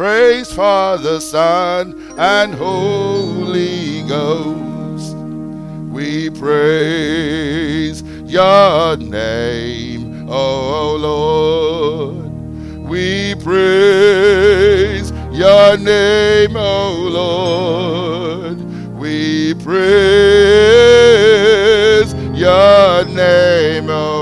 Praise Father, Son, and Holy Ghost. We praise your name, O Lord. We praise your name, O Lord. We praise your name, O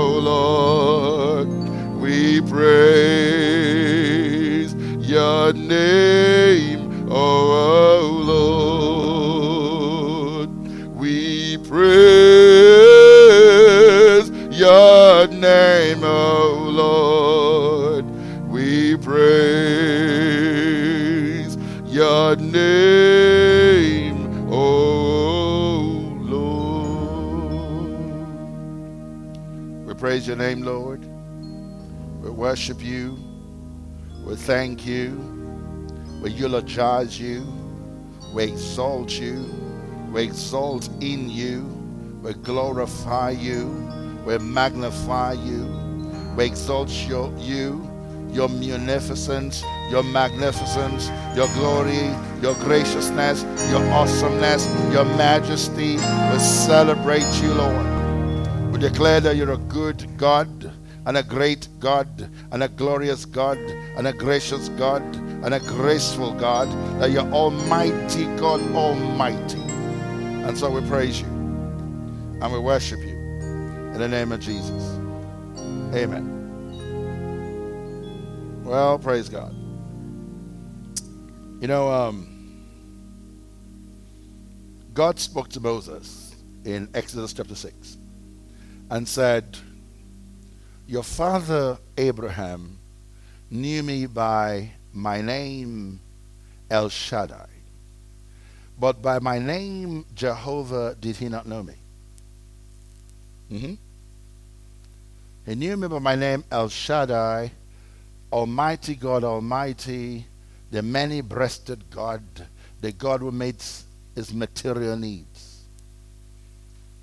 name, O Lord. We praise your name, O Lord. We praise your name, O Lord. We praise your name, Lord. We worship you. We thank you. We eulogize you. We exalt you. We exalt in you. We glorify you. We magnify you. We exalt your, you, your munificence, your magnificence, your glory, your graciousness, your awesomeness, your majesty. We celebrate you, Lord. We declare that you're a good God and a great God and a glorious God and a gracious God and a graceful God, that you're Almighty God, Almighty. And so we praise you and we worship you in the name of Jesus. Amen. Well, praise God. You know, um, God spoke to Moses in Exodus chapter 6 and said, Your father Abraham knew me by my name El Shaddai, but by my name Jehovah did he not know me. Mm-hmm. He knew me by my name El Shaddai, Almighty God, Almighty, the many breasted God, the God who meets his material needs.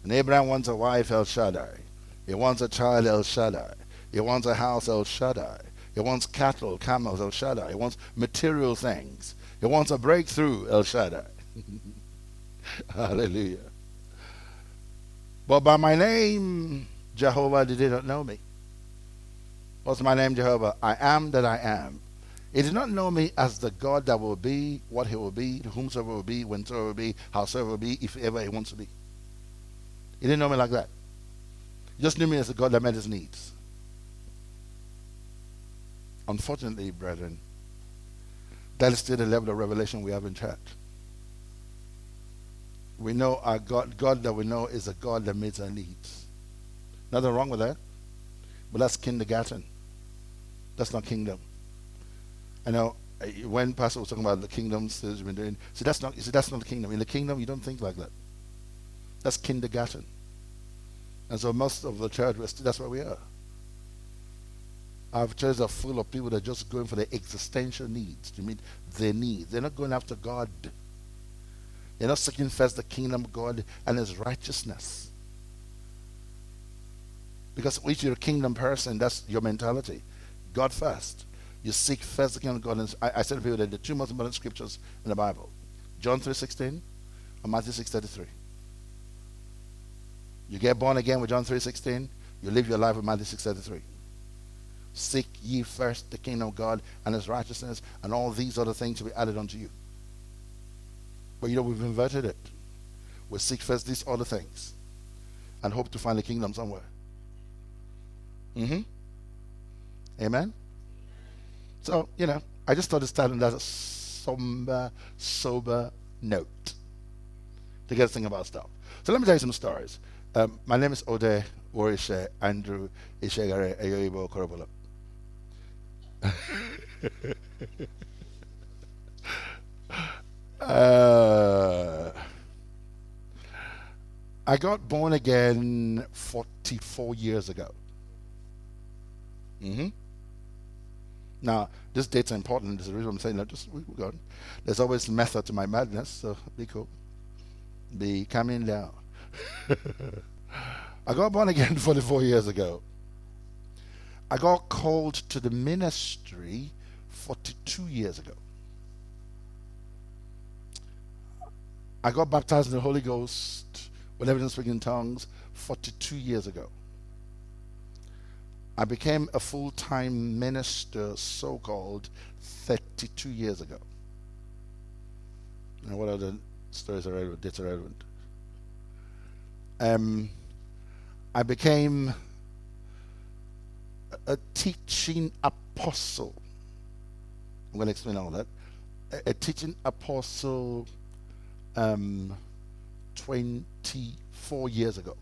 And Abraham wants a wife, El Shaddai. He wants a child, El Shaddai. He wants a house, El Shaddai. He wants cattle, camels, El Shaddai. He wants material things. He wants a breakthrough, El Shaddai. Hallelujah. But by my name, Jehovah did not know me. What's my name, Jehovah? I am that I am. He did not know me as the God that will be, what he will be, to whomsoever will be, whensoever will be, howsoever will be, if ever he wants to be. He didn't know me like that. He just knew me as the God that met his needs. Unfortunately, brethren, that is still the level of revelation we have in church. We know our God, God that we know is a God that meets our needs. Nothing wrong with that. But that's kindergarten. That's not kingdom. I know uh, when Pastor was talking about the kingdoms that he's been doing, see that's not see that's not the kingdom. In the kingdom you don't think like that. That's kindergarten. And so most of the church that's where we are. Our churches are full of people that are just going for their existential needs to meet their needs. They're not going after God. They're not seeking first the kingdom of God and his righteousness. Because if you're a kingdom person, that's your mentality. God first. You seek first the kingdom of God. And I, I said to people that the two most important scriptures in the Bible, John 3.16 and Matthew 6.33. You get born again with John 3.16, you live your life with Matthew 6.33. Seek ye first the kingdom of God and his righteousness, and all these other things will be added unto you. But you know, we've inverted it. We seek first these other things and hope to find the kingdom somewhere. Mm-hmm. Amen? So, you know, I just thought to start on that somber, sober note to get us thinking about stuff. So let me tell you some stories. Um, my name is Ode Warishe Andrew Ishegare Ayoibo Korobola. Uh, I got born again 44 years ago. Mm-hmm. Now, this date's important. This is the reason I'm saying that. Just we go. There's always method to my madness, so be cool. Be coming down. I got born again 44 years ago. I got called to the ministry 42 years ago. I got baptized in the Holy Ghost with evidence speaking in tongues 42 years ago. I became a full time minister, so called, 32 years ago. Now, what other stories are relevant? That's relevant. Um, I became a teaching apostle. I'm going to explain all that. A, a teaching apostle um, 24 years ago.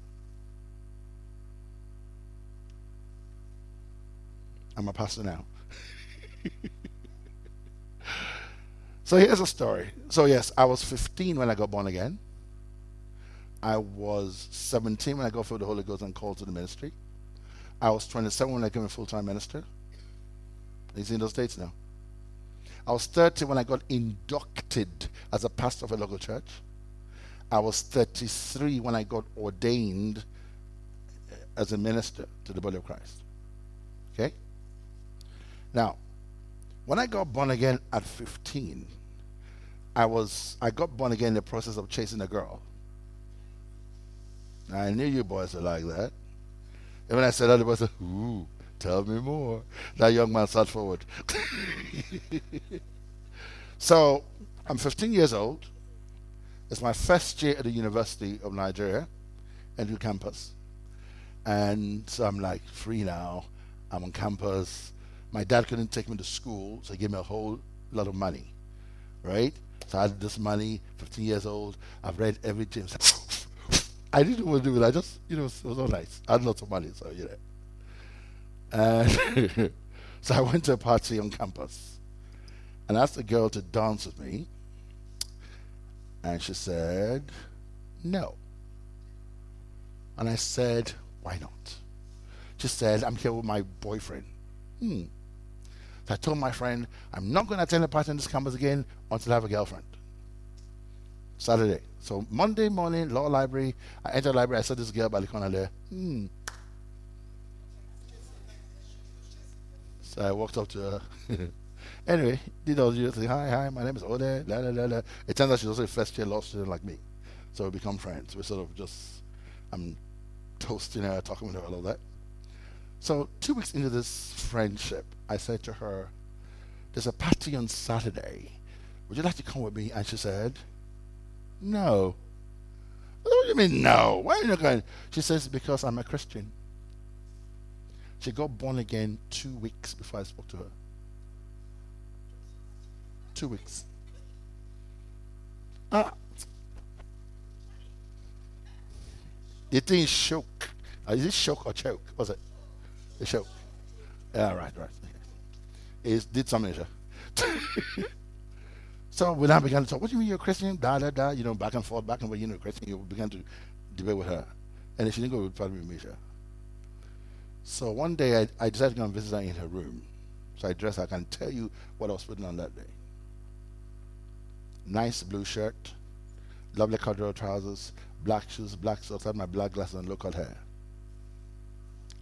I'm a pastor now. so here's a story. So, yes, I was 15 when I got born again. I was 17 when I got filled with the Holy Ghost and called to the ministry. I was 27 when I became a full time minister. He's in those dates now. I was 30 when I got inducted as a pastor of a local church. I was 33 when I got ordained uh, as a minister to the body of Christ. Okay? Now, when I got born again at 15, I was I got born again in the process of chasing a girl. I knew you boys were like that. And when I said that, the boy said, Ooh, tell me more. That young man sat forward. so I'm 15 years old. It's my first year at the University of Nigeria, Enugu campus. And so I'm like free now. I'm on campus. My dad couldn't take me to school, so he gave me a whole lot of money, right? So I had this money, 15 years old. I've read everything. I didn't want to do it. I just, you know, it was all nice. I had lots of money, so, you know. And so I went to a party on campus and asked a girl to dance with me. And she said, no. And I said, why not? She said, I'm here with my boyfriend. Hmm. So I told my friend, I'm not going to attend a party on this campus again until I have a girlfriend. Saturday. So Monday morning, law library. I entered the library. I saw this girl by the corner there. Hmm. So I walked up to her. anyway, did all you say, hi, hi, my name is Ode, la, la, la, la. It turns out she's also a first year law student like me. So we become friends. We sort of just, I'm toasting her, talking with her, all of that. So two weeks into this friendship, I said to her, "There's a party on Saturday. Would you like to come with me?" And she said, "No." What do you mean no? Why are you not going? She says, "Because I'm a Christian." She got born again two weeks before I spoke to her. Two weeks. Ah. You think shock? Uh, is it shock or choke? Was it? The show. Yeah, right, right. He did some something, so we now began to talk. What do you mean you're Christian? Da da da. You know, back and forth, back and forth. You know, Christian. You began to debate with her, and if she didn't go with me, sure. So one day I, I decided to go and visit her in her room. So I dressed. I can tell you what I was putting on that day. Nice blue shirt, lovely corduroy trousers, black shoes, black socks. I had my black glasses and local hair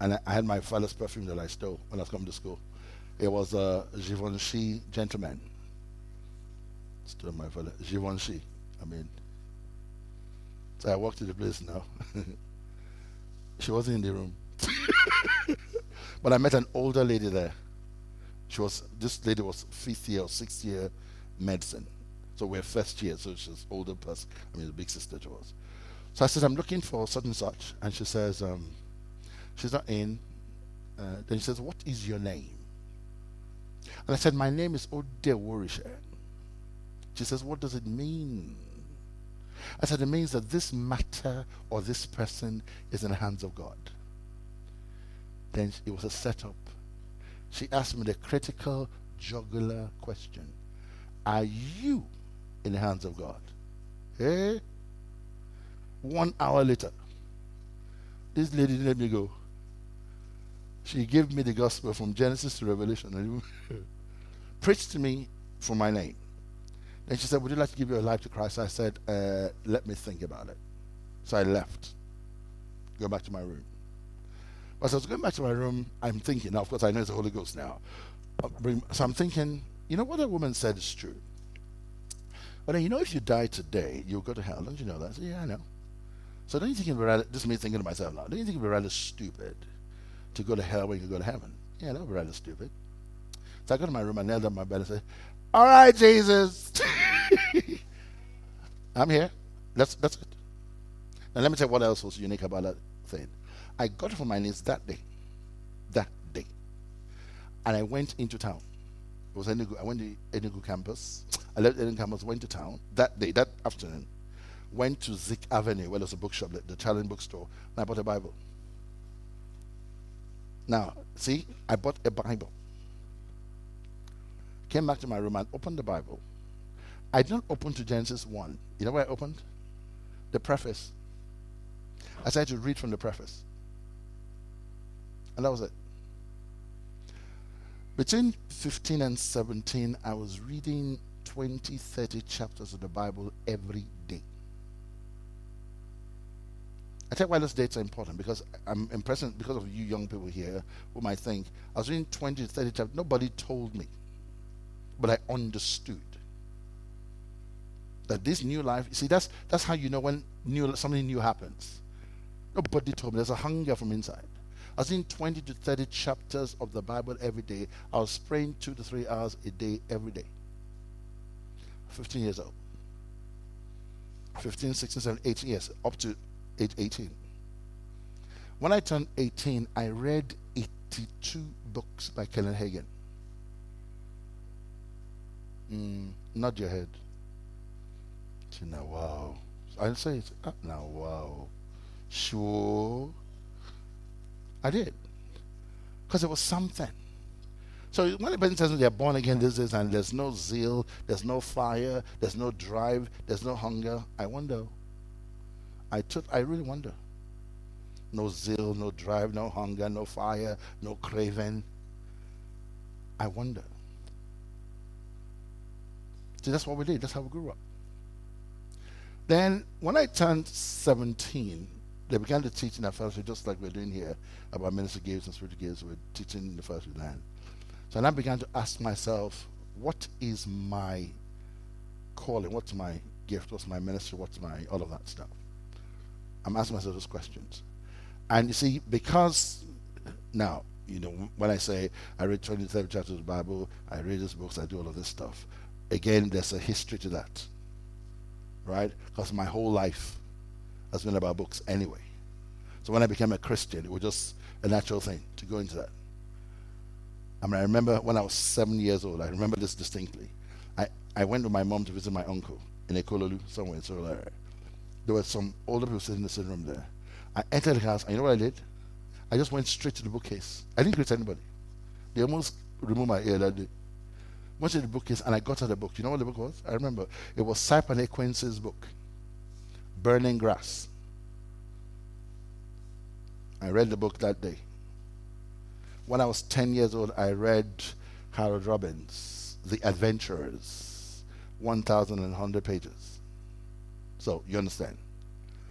and I, I, had my father's perfume that I stole when I was coming to school. It was a Givenchy gentleman. Stole my father Givenchy. I mean, so I walked to the place now. she wasn't in the room, but I met an older lady there. She was this lady was fifth year or sixth year medicine, so we're first year, so she's older person. I mean, the big sister she was. So I said, I'm looking for such and such, and she says. Um, She's not in. Uh, then she says, What is your name? And I said, My name is Ode Worisha. She says, What does it mean? I said, It means that this matter or this person is in the hands of God. Then it was a setup. She asked me the critical jugular question Are you in the hands of God? Hey? One hour later, this lady let me go. She gave me the gospel from Genesis to Revelation. Preached to me for my name. Then she said, Would you like to give your life to Christ? I said, uh, Let me think about it. So I left. Go back to my room. But as I was going back to my room, I'm thinking, now, of course, I know it's the Holy Ghost now. So I'm thinking, you know what that woman said is true. But then, you know, if you die today, you'll go to hell. Don't you know that? I said, yeah, I know. So don't you think it'd this is me thinking to myself now, don't you think it'd be rather stupid to go to hell when you go to heaven? Yeah, that would be rather stupid. So I go to my room, I knelt on my bed and say, all right, Jesus. I'm here. That's, that's it. Now, let me tell you what else was unique about that thing. I got from my knees that day. That day. And I went into town. It was Enugu. I went to Enugu campus. I left Enugu campus, went to town that day, that afternoon. Went to Zik Avenue, where there's a bookshop, the, Challenge bookstore, and I bought a Bible. Now, see, I bought a Bible. Came back to my room and opened the Bible. I didn't open to Genesis 1. You know where I opened? The preface. I started to read from the preface. And that was it. Between 15 and 17, I was reading 20, 30 chapters of the Bible every day. I tell you why those dates are important because I'm impressed because of you young people here who might think I was reading 20 to 30 chapters. Nobody told me, but I understood that this new life. See, that's that's how you know when new something new happens. Nobody told me. There's a hunger from inside. I was in 20 to 30 chapters of the Bible every day. I was praying two to three hours a day every day. 15 years old. 15, 16, 17, 18 years, up to age 18. When I turned 18, I read 82 books by Kenneth Hagin. Mm, nod your head. So now, wow. I'll say it. Uh, now, wow. Sure. I did. Because it was something. So when a person says they're born again, this is, and there's no zeal, there's no fire, there's no drive, there's no hunger, I wonder. I took, I really wonder. No zeal, no drive, no hunger, no fire, no craving. I wonder. That's what we did. That's how we grew up. Then, when I turned 17, they began to teach in our fellowship, just like we're doing here, about ministry gifts and spiritual gifts. We're teaching in the fellowship land. So then I began to ask myself, what is my calling? What's my gift? What's my ministry? What's my all of that stuff? I'm asking myself those questions. And you see, because now, you know, when I say I read 23 chapters of the Bible, I read these books, I do all of this stuff. Again, there's a history to that. Right? Because my whole life has been about books anyway. So when I became a Christian, it was just a natural thing to go into that. I mean, I remember when I was seven years old, I remember this distinctly. I, I went with my mom to visit my uncle in Ekololu, somewhere in Surulere. There were some older people sitting in the sitting room there. I entered the house, and you know what I did? I just went straight to the bookcase. I didn't greet anybody. They almost removed my ear that day. Went to the bookcase, and I got out the book. You know what the book was? I remember. It was Cyprian Ekwensi's book burning grass. I read the book that day. When I was 10 years old, I read Harold Robbins, The Adventurers, 1,100 pages. So, you understand.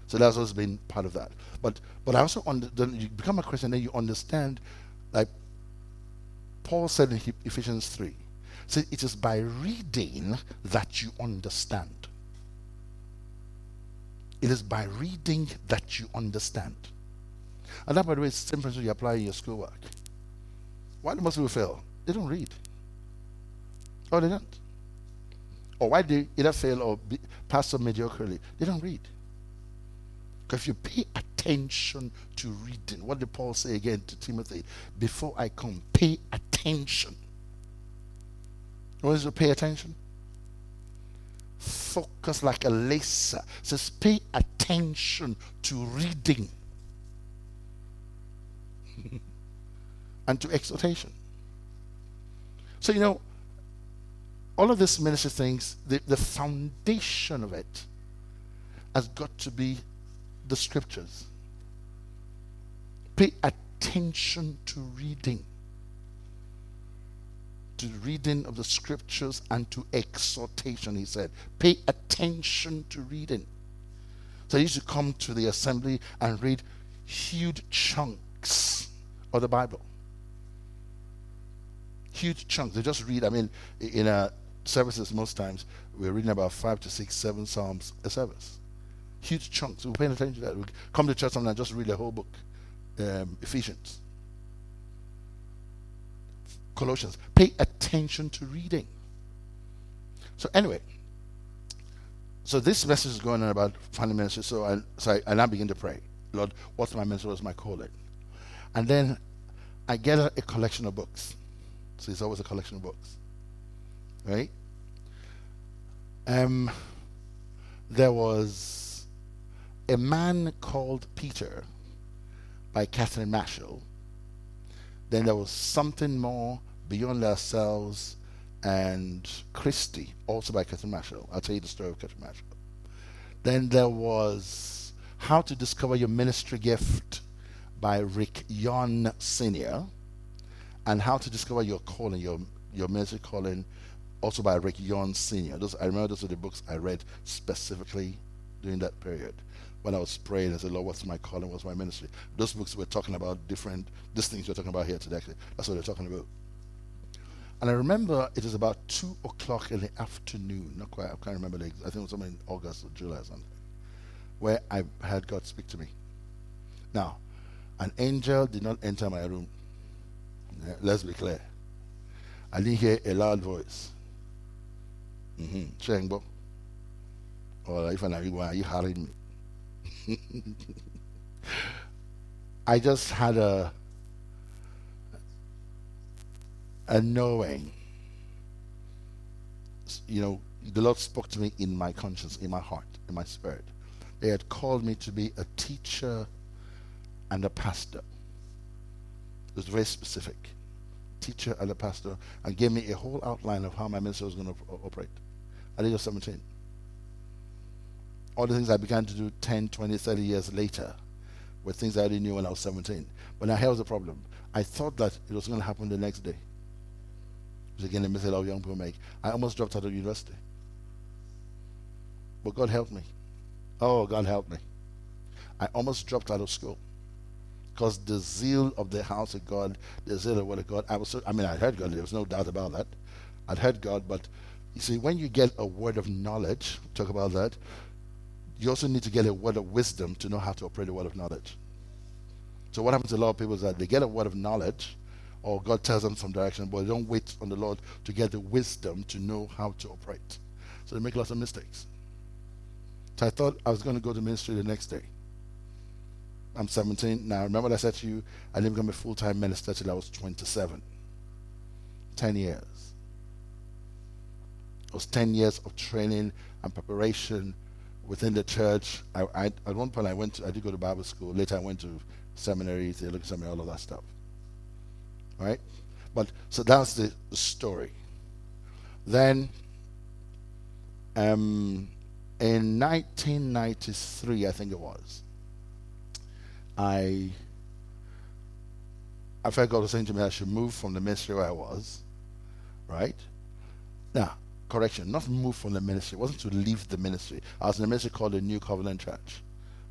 So that's also been part of that. But but I also under, you become a Christian, then you understand, like Paul said in Ephesians 3. So it is by reading that you understand. It is by reading that you understand. And that, by the way, is the same principle you apply in your schoolwork. Why do most people fail? They don't read. Oh, they don't. Or why they either fail or be, pass so mediocrely? They don't read. Because if you pay attention to reading, what did Paul say again to Timothy? Before I come, pay attention. What is to pay attention? focus like a laser. It says, pay attention to reading and to exhortation. So, you know, all of this ministry things, the, the foundation of it has got to be the scriptures. Pay attention to reading to reading of the scriptures and to exhortation, he said. Pay attention to reading. So I used to come to the assembly and read huge chunks of the Bible. Huge chunks. They just read, I mean, in a services, most times, we're reading about five to six, seven Psalms a service. Huge chunks. We're paying attention to that. We come to church sometimes just read the whole book. Um, Ephesians. Colossians. Pay attention to reading. So anyway, so this message is going on about family ministry. So I, so I, I now begin to pray. Lord, what's my ministry? What's my calling? And then I get a, a collection of books. So it's always a collection of books, right? Um, there was a man called Peter by Catherine Marshall. Then there was something more beyond ourselves and Christy, also by Catherine Marshall. I'll tell you the story of Catherine Marshall. Then there was How to Discover Your Ministry Gift by Rick Yohn Sr. and How to Discover Your Calling, Your, your Ministry Calling, also by Rick Yohn Sr. Those, I remember those are the books I read specifically during that period. When I was praying, I said, Lord, what's my calling? What's my ministry? Those books were talking about different, these things we're talking about here today. That's what they're talking about. And I remember it was about two o'clock in the afternoon. Not quite. I can't remember. The, I think it was somewhere in August or July or something, where I had God speak to me. Now, an angel did not enter my room. Let's be clear. I didn't hear a loud voice. Mm-hmm. Or if I'm why are you hurrying me? I just had a and knowing, you know, the Lord spoke to me in my conscience, in my heart, in my spirit. They had called me to be a teacher and a pastor. It was very specific. Teacher and a pastor, and gave me a whole outline of how my ministry was going to operate. At the age of 17. All the things I began to do 10, 20, 30 years later were things I already knew when I was 17. But now here was the problem. I thought that it was going to happen the next day again the mistake a lot of young people make. I almost dropped out of university. But God helped me. Oh, God helped me. I almost dropped out of school. Because the zeal of the house of God, the zeal of the word of God, I was I mean I heard God, there was no doubt about that. I'd heard God, but you see, when you get a word of knowledge, talk about that, you also need to get a word of wisdom to know how to operate the word of knowledge. So what happens to a lot of people is that they get a word of knowledge, or God tells them some direction, but they don't wait on the Lord to get the wisdom to know how to operate. So they make lots of mistakes. So I thought I was going to go to ministry the next day. I'm 17 now. Remember what I said to you? I didn't become a full time minister till I was 27. 10 years. It was 10 years of training and preparation within the church. I, I, at one point, I went. To, I did go to Bible school. Later, I went to seminary, theological seminary, all of that stuff right? But so that's the, story. Then, um, in 1993, I think it was, I I felt God was saying to me I should move from the ministry where I was, right? Now, correction, not move from the ministry. It wasn't to leave the ministry. I was in a ministry called the New Covenant Church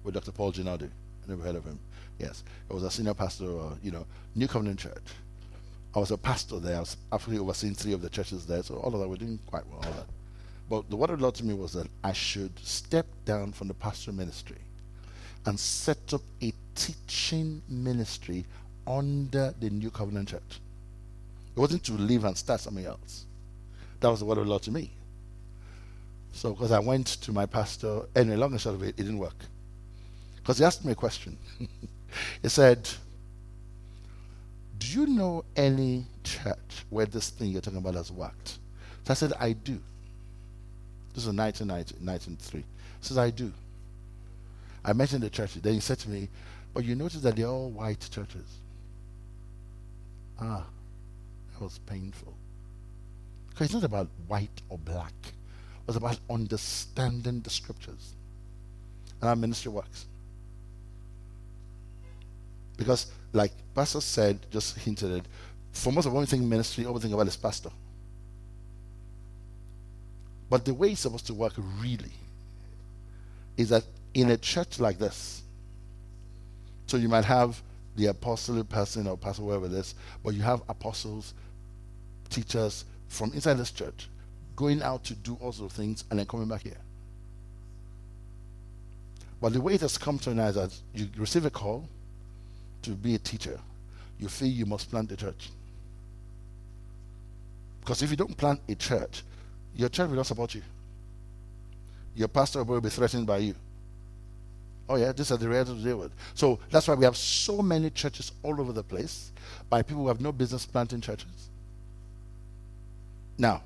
with Dr. Paul Jinadu. I never heard of him. Yes, it was a senior pastor, uh, you know, New Covenant Church. I was a pastor there. I was actually overseeing three of the churches there. So all of that, we're doing quite well. All that. But the word of the Lord to me was that I should step down from the pastoral ministry and set up a teaching ministry under the New Covenant Church. It wasn't to leave and start something else. That was the word of the Lord to me. So, because I went to my pastor, and long and short of it, it didn't work. Because he asked me a question. he said, do you know any church where this thing you're talking about has worked? So I said, I do. This is 1993. He says, I do. I mentioned the church. Then he said to me, but you notice that they're all white churches. Ah, that was painful. Because it's not about white or black. It was about understanding the scriptures. And our ministry works. Because, like Pastor said, just hinted at, for most of one thing ministry, all we think about is pastor. But the way it's supposed to work really is that in a church like this, so you might have the apostle person or pastor, whatever it is, but you have apostles, teachers from inside this church going out to do all sorts of things, and then coming back here. But the way it has come to now is that you receive a call to be a teacher, you feel you must plant a church. Because if you don't plant a church, your church will not support you. Your pastor will be threatened by you. Oh yeah, this is the reality to deal with. So that's why we have so many churches all over the place by people who have no business planting churches. Now,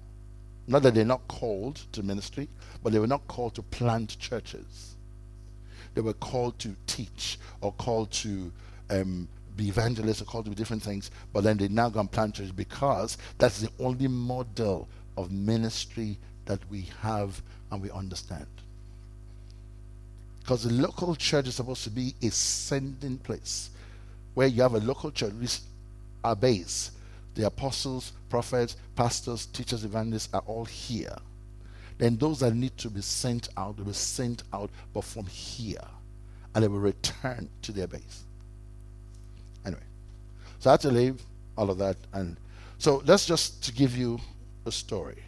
not that they're not called to ministry, but they were not called to plant churches. They were called to teach or called to um, be evangelists or called to be different things, but then they now go and plant churches because that's the only model of ministry that we have and we understand. Because the local church is supposed to be a sending place where you have a local church which base. The apostles, prophets, pastors, teachers, evangelists are all here. Then those that need to be sent out will be sent out, but from here. And they will return to their base. So I had to leave all of that. And so that's just to give you a story.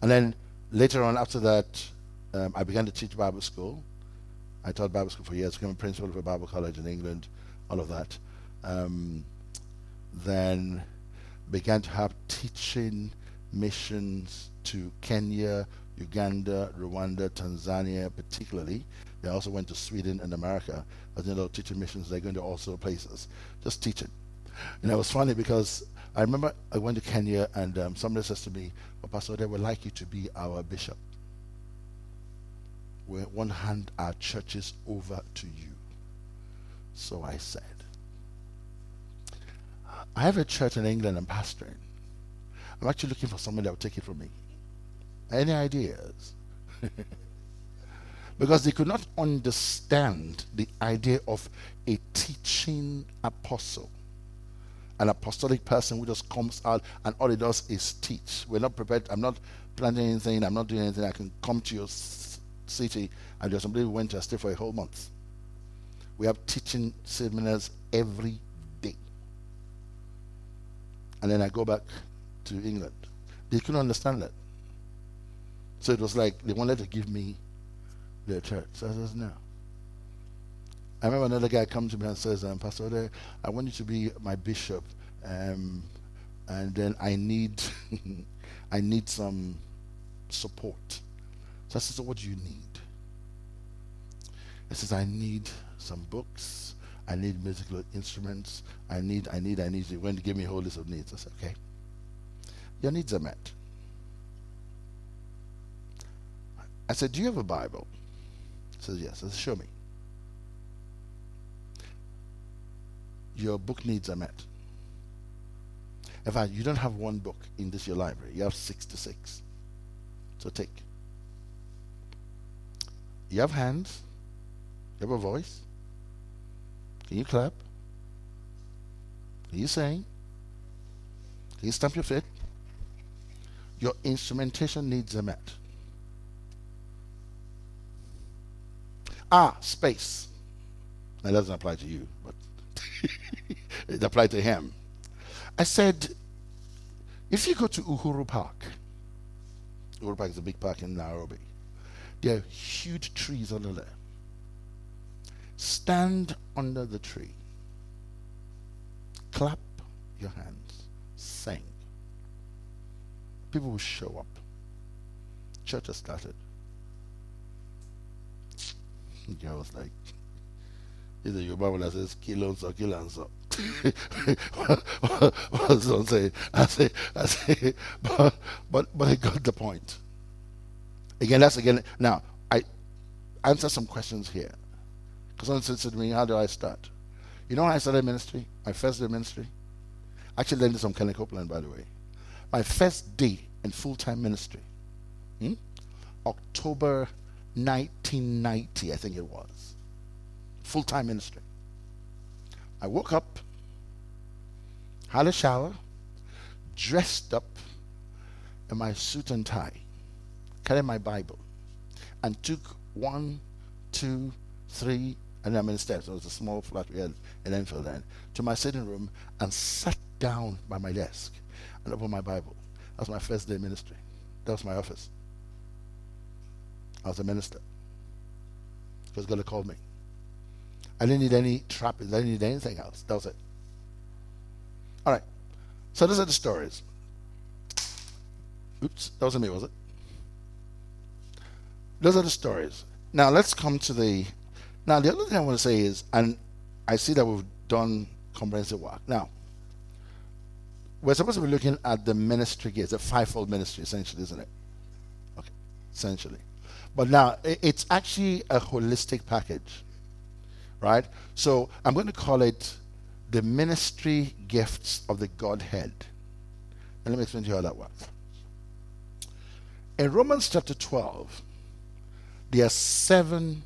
And then later on, after that, um, I began to teach Bible school. I taught Bible school for years, became a principal of a Bible college in England, all of that. Um, then began to have teaching missions to Kenya, Uganda, Rwanda, Tanzania, particularly. They also went to Sweden and America as you know, teaching missions. They're going to all sorts of places, just teaching. And it was funny because I remember I went to Kenya and um, somebody says to me, well, Pastor, they would like you to be our bishop. We want to hand our churches over to you. So I said, I have a church in England I'm pastoring. I'm actually looking for someone that will take it from me. Any ideas? because they could not understand the idea of a teaching apostle. An apostolic person who just comes out and all he does is teach. We're not prepared. I'm not planning anything. I'm not doing anything. I can come to your city and there's somebody who went to stay for a whole month. We have teaching seminars every day. And then I go back to England. They couldn't understand that. So it was like they wanted to give me their church. So I says, no. I remember another guy comes to me and says, um, Pastor Ode, I want you to be my bishop. Um, and then I need I need some support. So I said, so what do you need? He says, I need some books. I need musical instruments. I need, I need, I need. You're going to give me a whole list of needs. I said, okay. Your needs are met. I said, do you have a Bible? He says, yes. I said, show me. Your book needs are met. In fact, you don't have one book in this your library. You have 66. So take. You have hands. You have a voice. Can you clap? Can you sing? Can you stamp your feet? Your instrumentation needs are met. Ah, space. That doesn't apply to you, but it applied to him. I said, if you go to Uhuru Park, Uhuru Park is a big park in Nairobi. There are huge trees under there. Stand under the tree. Clap your hands. Sing. People will show up. Church has started. I was like, either your Bible says kill on so say? I say, I say, but, but, but I got the point. Again, that's again. Now, I answer some questions here. Because someone said to me, How do I start? You know how I started ministry? My first day ministry? I actually learned this from Kenneth Copeland, by the way. My first day in full time ministry, hmm? October 1990, I think it was. Full time ministry. I woke up, had a shower, dressed up in my suit and tie, carried my Bible, and took one, two, three, and I'm in the steps. It was a small flat we had in Enfield then, to my sitting room and sat down by my desk and opened my Bible. That was my first day ministry. That was my office. I was a minister. Because God had called me. I didn't need any trappings. I didn't need anything else. That was it. All right. So those are the stories. Oops, that wasn't me, was it? Those are the stories. Now let's come to the. Now the other thing I want to say is, and I see that we've done comprehensive work. Now we're supposed to be looking at the ministry gifts, the fivefold ministry, essentially, isn't it? Okay, essentially. But now it's actually a holistic package, right? So I'm going to call it the ministry gifts of the Godhead. And let me explain to you how that works. In Romans chapter 12, there are seven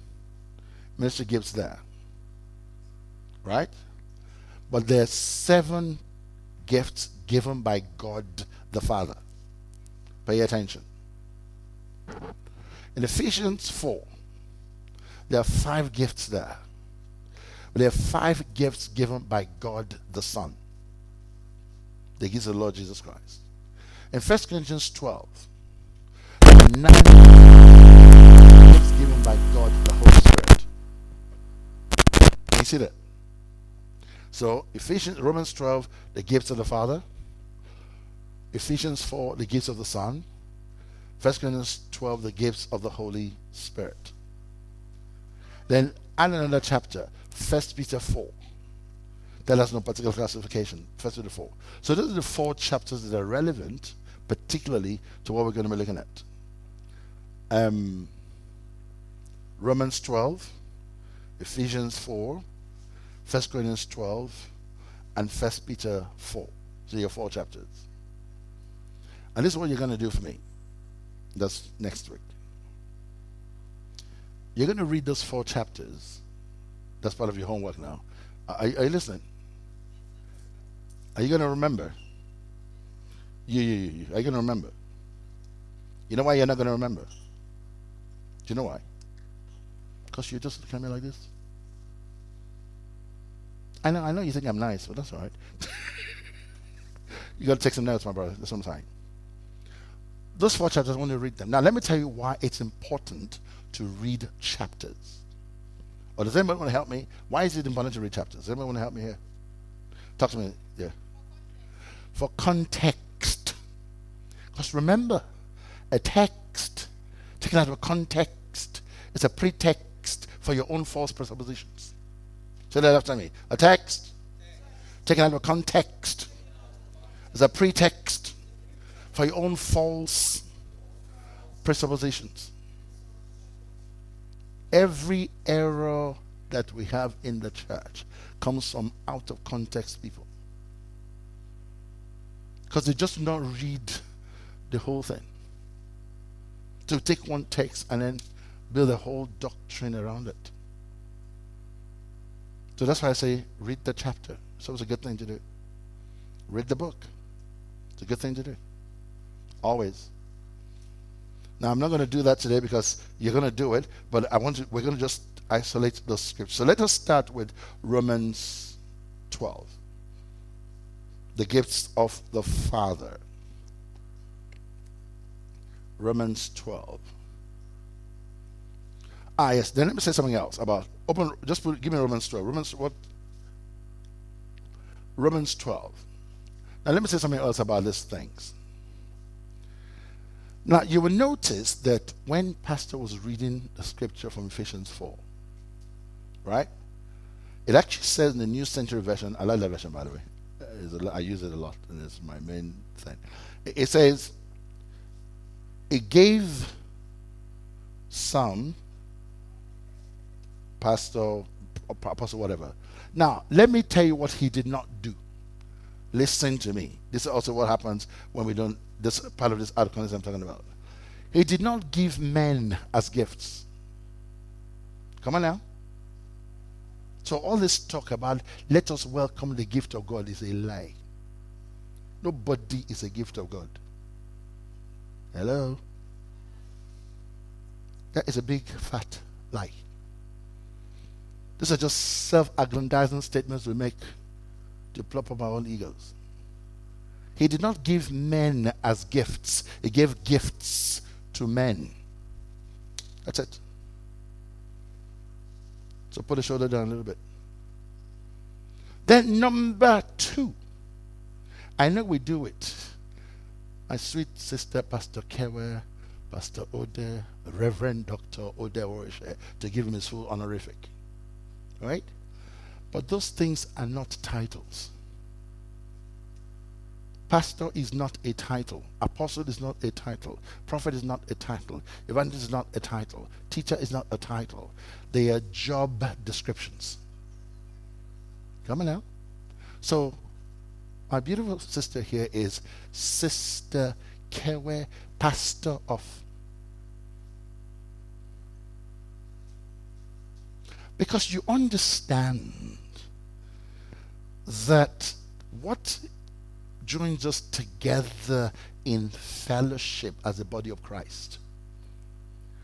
ministry gifts there, right? But there are seven gifts given by God the Father. Pay attention. In Ephesians 4, there are five gifts there. But there are five gifts given by God the Son. The gifts of the Lord Jesus Christ. In 1 Corinthians 12, there are nine gifts given by God the Holy Spirit. you see that? So Ephesians Romans 12, the gifts of the Father. Ephesians 4, the gifts of the Son. 1 Corinthians 12, the gifts of the Holy Spirit. Then add another chapter, 1 Peter 4. That has no particular classification. 1 Peter 4. So those are the four chapters that are relevant, particularly to what we're going to be looking at. Um, Romans 12, Ephesians 4, 1 Corinthians 12, and 1 Peter 4. So your four chapters. And this is what you're going to do for me. That's next week. You're going to read those four chapters. That's part of your homework now. Are, are you listening? Are you going to remember? You, you, you. Are you going to remember? You know why you're not going to remember? Do you know why? Because you're just looking at me like this. I know, I know you think I'm nice, but that's all right. you got to take some notes, my brother. That's what I'm saying. Those four chapters, I want to read them. Now, let me tell you why it's important to read chapters. Or does anybody want to help me? Why is it important to read chapters? Does anybody want to help me here? Talk to me. Yeah. For context. Because remember, a text taken out of a context is a pretext for your own false presuppositions. Say that after me. A text taken out of context is a pretext for your own false presuppositions. Every error that we have in the church comes from out of context people. Because they just do not read the whole thing. To take one text and then build a whole doctrine around it. So that's why I say read the chapter. So it's a good thing to do. Read the book. It's a good thing to do. Always. Now I'm not going to do that today because you're going to do it, but I want to we're going to just isolate the scripture. So let us start with Romans 12. The gifts of the Father. Romans 12. Ah, yes. Then let me say something else about open. Just put, give me Romans 12. Romans what? Romans 12. Now let me say something else about these things. Now you will notice that when Pastor was reading the scripture from Ephesians 4, right? It actually says in the New Century Version. I like that version, by the way. Uh, I use it a lot, and it's my main thing. It says, "It gave some pastor, apostle, whatever. Now, let me tell you what he did not do. Listen to me. This is also what happens when we don't, this part of this article I'm talking about. He did not give men as gifts. Come on now. So all this talk about let us welcome the gift of God is a lie. Nobody is a gift of God. Hello? That is a big fat lie. These are just self aggrandizing statements we make to plop up our own egos. He did not give men as gifts, He gave gifts to men. That's it. So put the shoulder down a little bit. Then, number two, I know we do it. My sweet sister, Pastor Kewer, Pastor Ode, Reverend Dr. Ode Orishe, to give him his full honorific. Right? But those things are not titles. Pastor is not a title. Apostle is not a title. Prophet is not a title. Evangelist is not a title. Teacher is not a title. They are job descriptions. Come on now. So, my beautiful sister here is Sister Kewe, pastor of. Because you understand that what joins us together in fellowship as a body of Christ.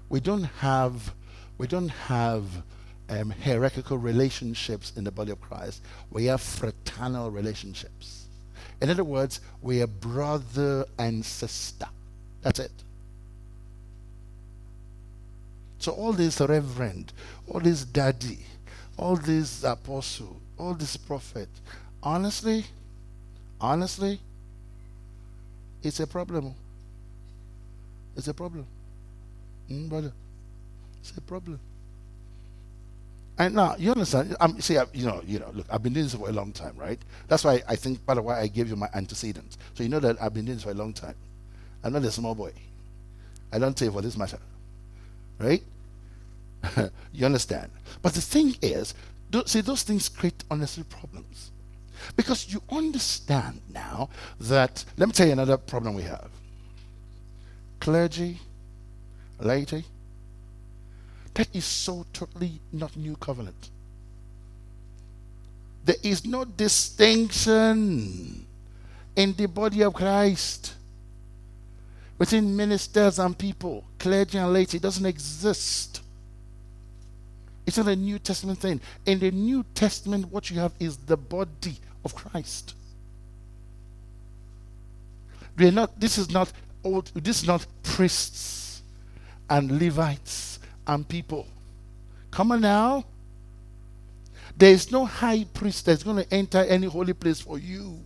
We don't have we don't have um, hierarchical relationships in the body of Christ. We have fraternal relationships. In other words, we are brother and sister. That's it. So all this reverend, all this daddy, all this apostle, all this prophet, honestly, honestly, it's a problem. It's a problem. Mm, brother. It's a problem. And now you understand. I'm see, I, you know, you know. Look, I've been doing this for a long time, right? That's why I think part of why I gave you my antecedents. So you know that I've been doing this for a long time. I'm not a small boy. I don't say for this matter, right? you understand? But the thing is, see, those things create unnecessary problems because you understand now that. Let me tell you another problem we have. Clergy, laity that is so totally not new covenant. There is no distinction in the body of Christ between ministers and people, clergy and laity. It doesn't exist. It's not a New Testament thing. In the New Testament, what you have is the body of Christ. We are not, this is not old, this is not priests and Levites and people. Come on now. There is no high priest that's going to enter any holy place for you.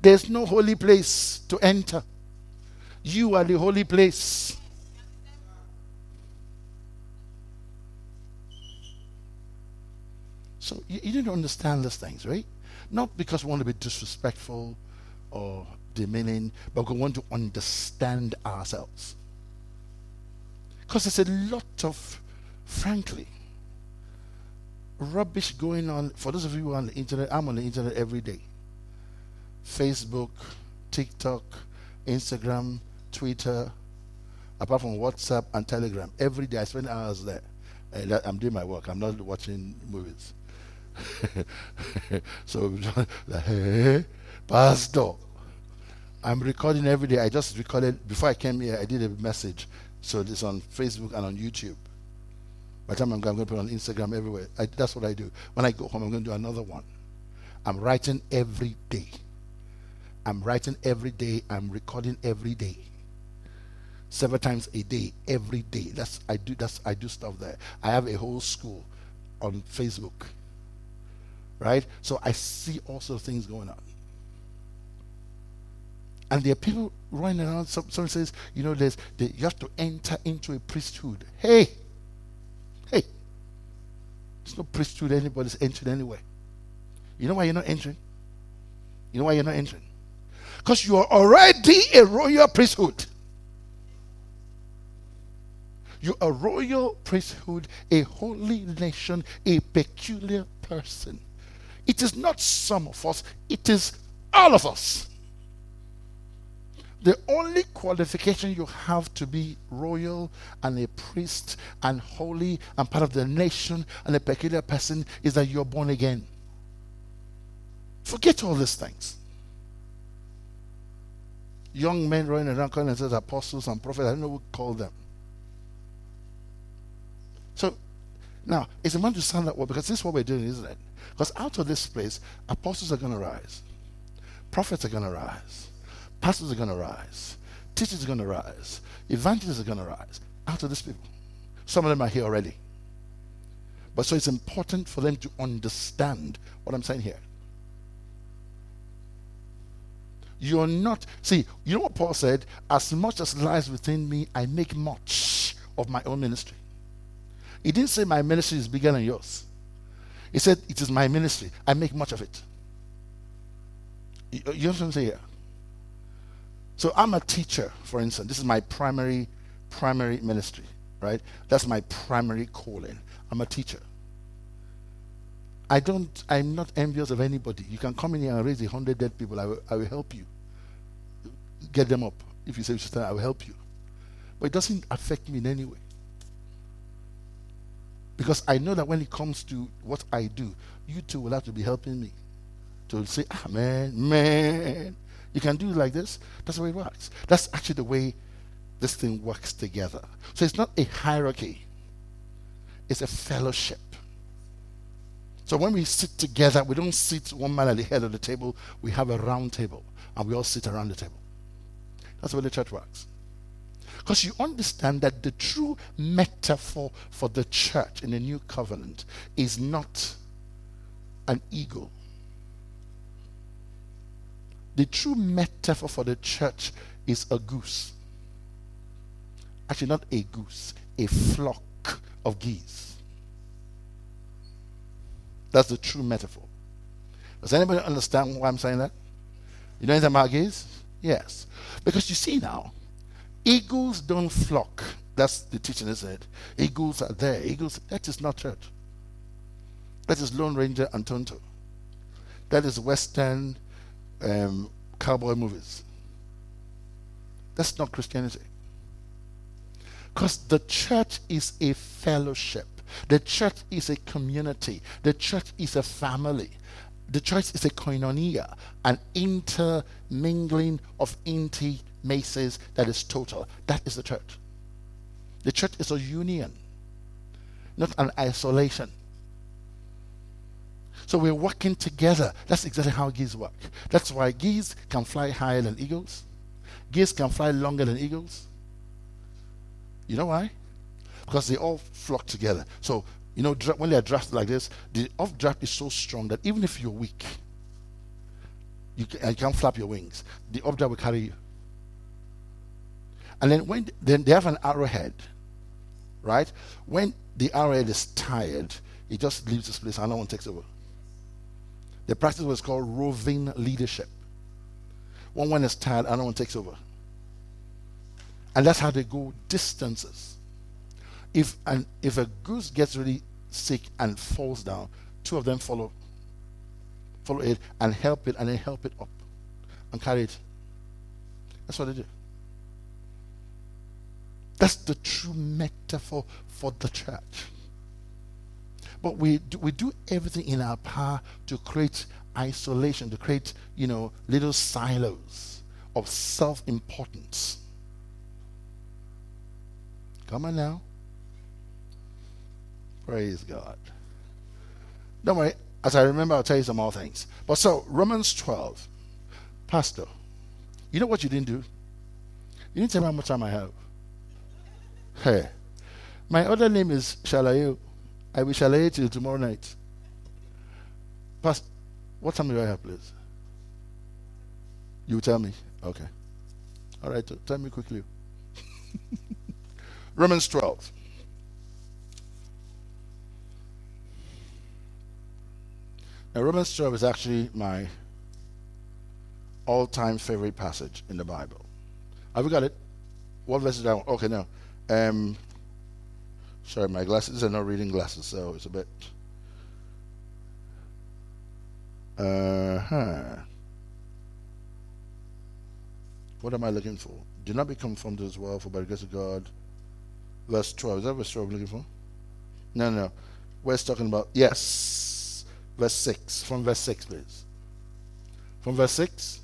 There's no holy place to enter. You are the holy place. So you, you didn't understand these things, right? Not because we want to be disrespectful or demeaning, but we want to understand ourselves. Because there's a lot of, frankly, rubbish going on. For those of you who are on the internet, I'm on the internet every day. Facebook, TikTok, Instagram, Twitter, apart from WhatsApp and Telegram. Every day I spend hours there. I'm doing my work. I'm not watching movies. so, hey, Pastor, I'm recording every day. I just recorded before I came here. I did a message so it's on Facebook and on YouTube. By the time I'm, going to put it on Instagram everywhere. I, that's what I do. When I go home, I'm going to do another one. I'm writing every day. I'm writing every day. I'm recording every day. Several times a day, every day. That's I do. That's I do stuff there. I have a whole school on Facebook. Right. So I see of things going on. And there are people running around. Some, someone says, you know, there's the, you have to enter into a priesthood. Hey, hey, there's no priesthood anybody's entering anywhere. You know why you're not entering? You know why you're not entering? Because you are already a royal priesthood. You're a royal priesthood, a holy nation, a peculiar person. It is not some of us, it is all of us. The only qualification you have to be royal and a priest and holy and part of the nation and a peculiar person is that you're born again. Forget all these things. Young men running around calling themselves apostles and prophets, I don't know what to call them. So now it's a man to stand that way because this is what we're doing, isn't it? Because out of this place, apostles are going to rise Prophets are going to rise. Pastors are going to rise. Teachers are going to rise. Evangelists are going to rise out of these people. Some of them are here already. But so it's important for them to understand what I'm saying here. You're not, see, you know what Paul said? As much as lies within me, I make much of my own ministry. He didn't say my ministry is bigger than yours. He said, It is my ministry. I make much of it. You, you know what I'm saying? So I'm a teacher, for instance. This is my primary primary ministry, right? That's my primary calling. I'm a teacher. I don't I'm not envious of anybody. You can come in here and raise a hundred dead people. I will, I will help you. Get them up. If you say sister, I will help you. But it doesn't affect me in any way. Because I know that when it comes to what I do, you two will have to be helping me to say, ah, man, man, you can do it like this. That's the way it works. That's actually the way this thing works together. So it's not a hierarchy, it's a fellowship. So when we sit together, we don't sit one man at the head of the table, we have a round table and we all sit around the table. That's the way the church works. Because you understand that the true metaphor for the church in the new covenant is not an eagle. The true metaphor for the church is a goose. Actually, not a goose, a flock of geese. That's the true metaphor. Does anybody understand why I'm saying that? You know anything about geese? Yes. Because you see now, Eagles don't flock. That's the teaching, isn't it? Eagles are there. Eagles, that is not church. That is Lone Ranger and Tonto. That is Western um, cowboy movies. That's not Christianity. Because the church is a fellowship. The church is a community. The church is a family. The church is a koinonia, an intermingling of inti maces that is total. That is the church. The church is a union, not an isolation. So we're working together. That's exactly how geese work. That's why geese can fly higher than eagles. Geese can fly longer than eagles. You know why? Because they all flock together. So, you know, when they're drafted like this, the off draft is so strong that even if you're weak, you, can, you can't flap your wings, the off draft will carry you. And then when then they have an arrowhead, right? When the arrowhead is tired, it just leaves this place and no one takes over. The practice was called roving leadership. One one is tired, another one takes over. And that's how they go distances. If an if a goose gets really sick and falls down, two of them follow follow it and help it and then help it up and carry it. That's what they do. That's the true metaphor for the church. But we do, we do everything in our power to create isolation, to create, you know, little silos of self importance. Come on now. Praise God. Don't worry. As I remember, I'll tell you some more things. But so, Romans 12. Pastor, you know what you didn't do? You didn't tell me how much time I have. Hey. My other name is Shalayu. I will shalaye till tomorrow night. Pastor, what time do I have, please? You tell me. Okay. All right, tell me quickly. Romans 12. Now, Romans 12 is actually my all time favorite passage in the Bible. Have you got it? What verse is that? Okay, now. Um, sorry, my glasses are not reading glasses, so it's a bit. Uh huh. What am I looking for? Do not be conformed as well, for by the grace of God. Verse 12. Is that verse 12 I'm looking for? No, no. We're talking about, yes. Verse 6. From verse 6, please. From verse 6.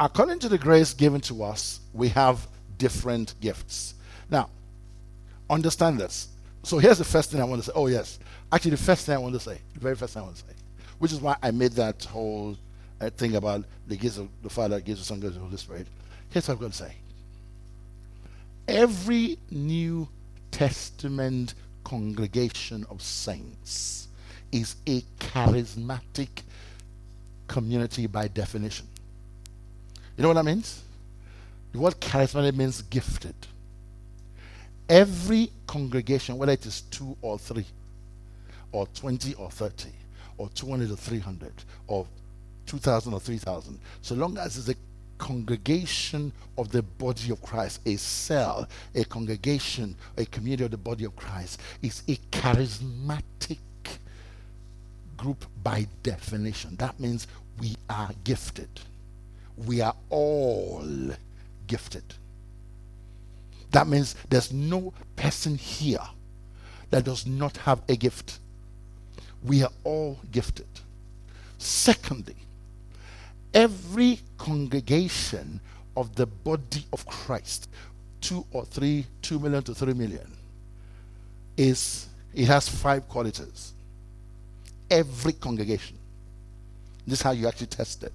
According to the grace given to us, we have different gifts. Now, understand this. So here's the first thing I want to say. Oh, yes. Actually, the first thing I want to say, the very first thing I want to say, which is why I made that whole uh, thing about the gifts of the Father, gives the Son, gives the Holy Spirit, here's what I'm going to say. Every New Testament congregation of saints is a charismatic community by definition. You know what that means? The word charismatic means gifted. Every congregation, whether it is two or three, or 20 or 30, or 200 or 300, or 2,000 or 3,000, so long as it's a congregation of the body of Christ, a cell, a congregation, a community of the body of Christ, is a charismatic group by definition. That means we are gifted. We are all gifted. That means there's no person here that does not have a gift. We are all gifted. Secondly, every congregation of the body of Christ, two or three, two million to three million, is it has five qualities. Every congregation. This is how you actually test it.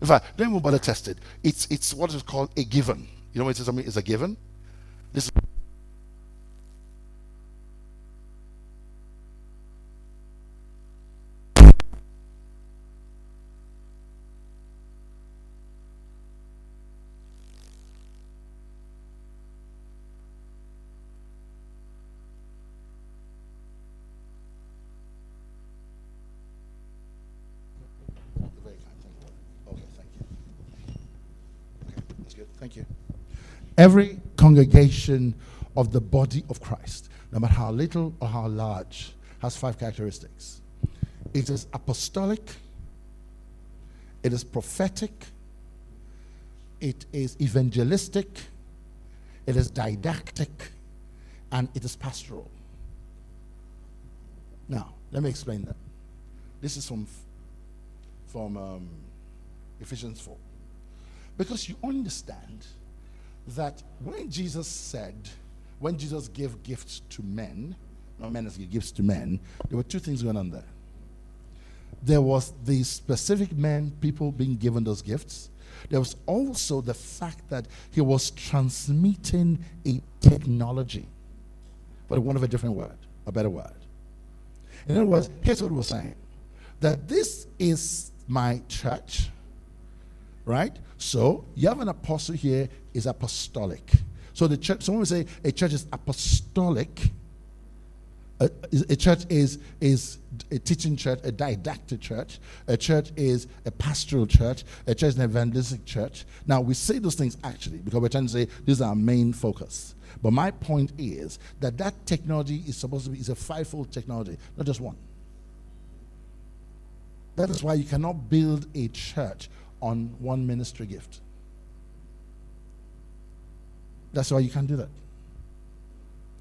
In fact, don't even bother test it. It's it's what is called a given. You know what it is? Something is a given. This Thank you. Every congregation of the body of Christ, no matter how little or how large, has five characteristics it is apostolic, it is prophetic, it is evangelistic, it is didactic, and it is pastoral. Now, let me explain that. This is from, from um, Ephesians 4. Because you understand that when Jesus said, when Jesus gave gifts to men, not men as gifts to men, there were two things going on there. There was the specific men, people being given those gifts. There was also the fact that he was transmitting a technology, but one of a different word, a better word. In other words, here's what he was saying that this is my church, right? So you have an apostle here is apostolic. So the church, someone would say a church is apostolic. A, a, church is is a teaching church, a didactic church. A church is a pastoral church. A church is an evangelistic church. Now we say those things actually because we're trying to say this is our main focus. But my point is that that technology is supposed to be is a fivefold technology, not just one. That is why you cannot build a church on one ministry gift. That's why you can't do that.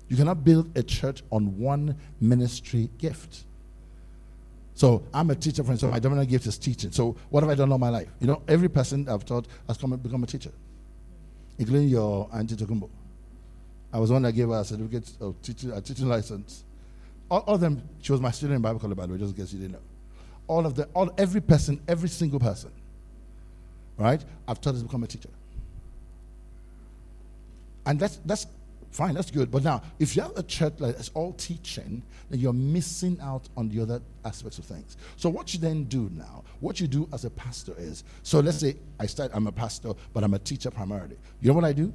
You cannot build a church on one ministry gift. So I'm a teacher, for instance. My dominant gift is teaching. So what have I done all my life? You know, every person I've taught has come become a teacher, including your Auntie Tokumbo. I was the one that gave her a certificate of teaching, a teaching license. All, all, of them, she was my student in Bible college, by the way, just in case you didn't know. All of them, all, every person, every single person right? I've taught to become a teacher. And that's, that's fine, that's good. But now, if you have a church that's all teaching, then you're missing out on the other aspects of things. So, what you then do now, what you do as a pastor is so let's say I start, I'm a pastor, but I'm a teacher primarily. You know what I do?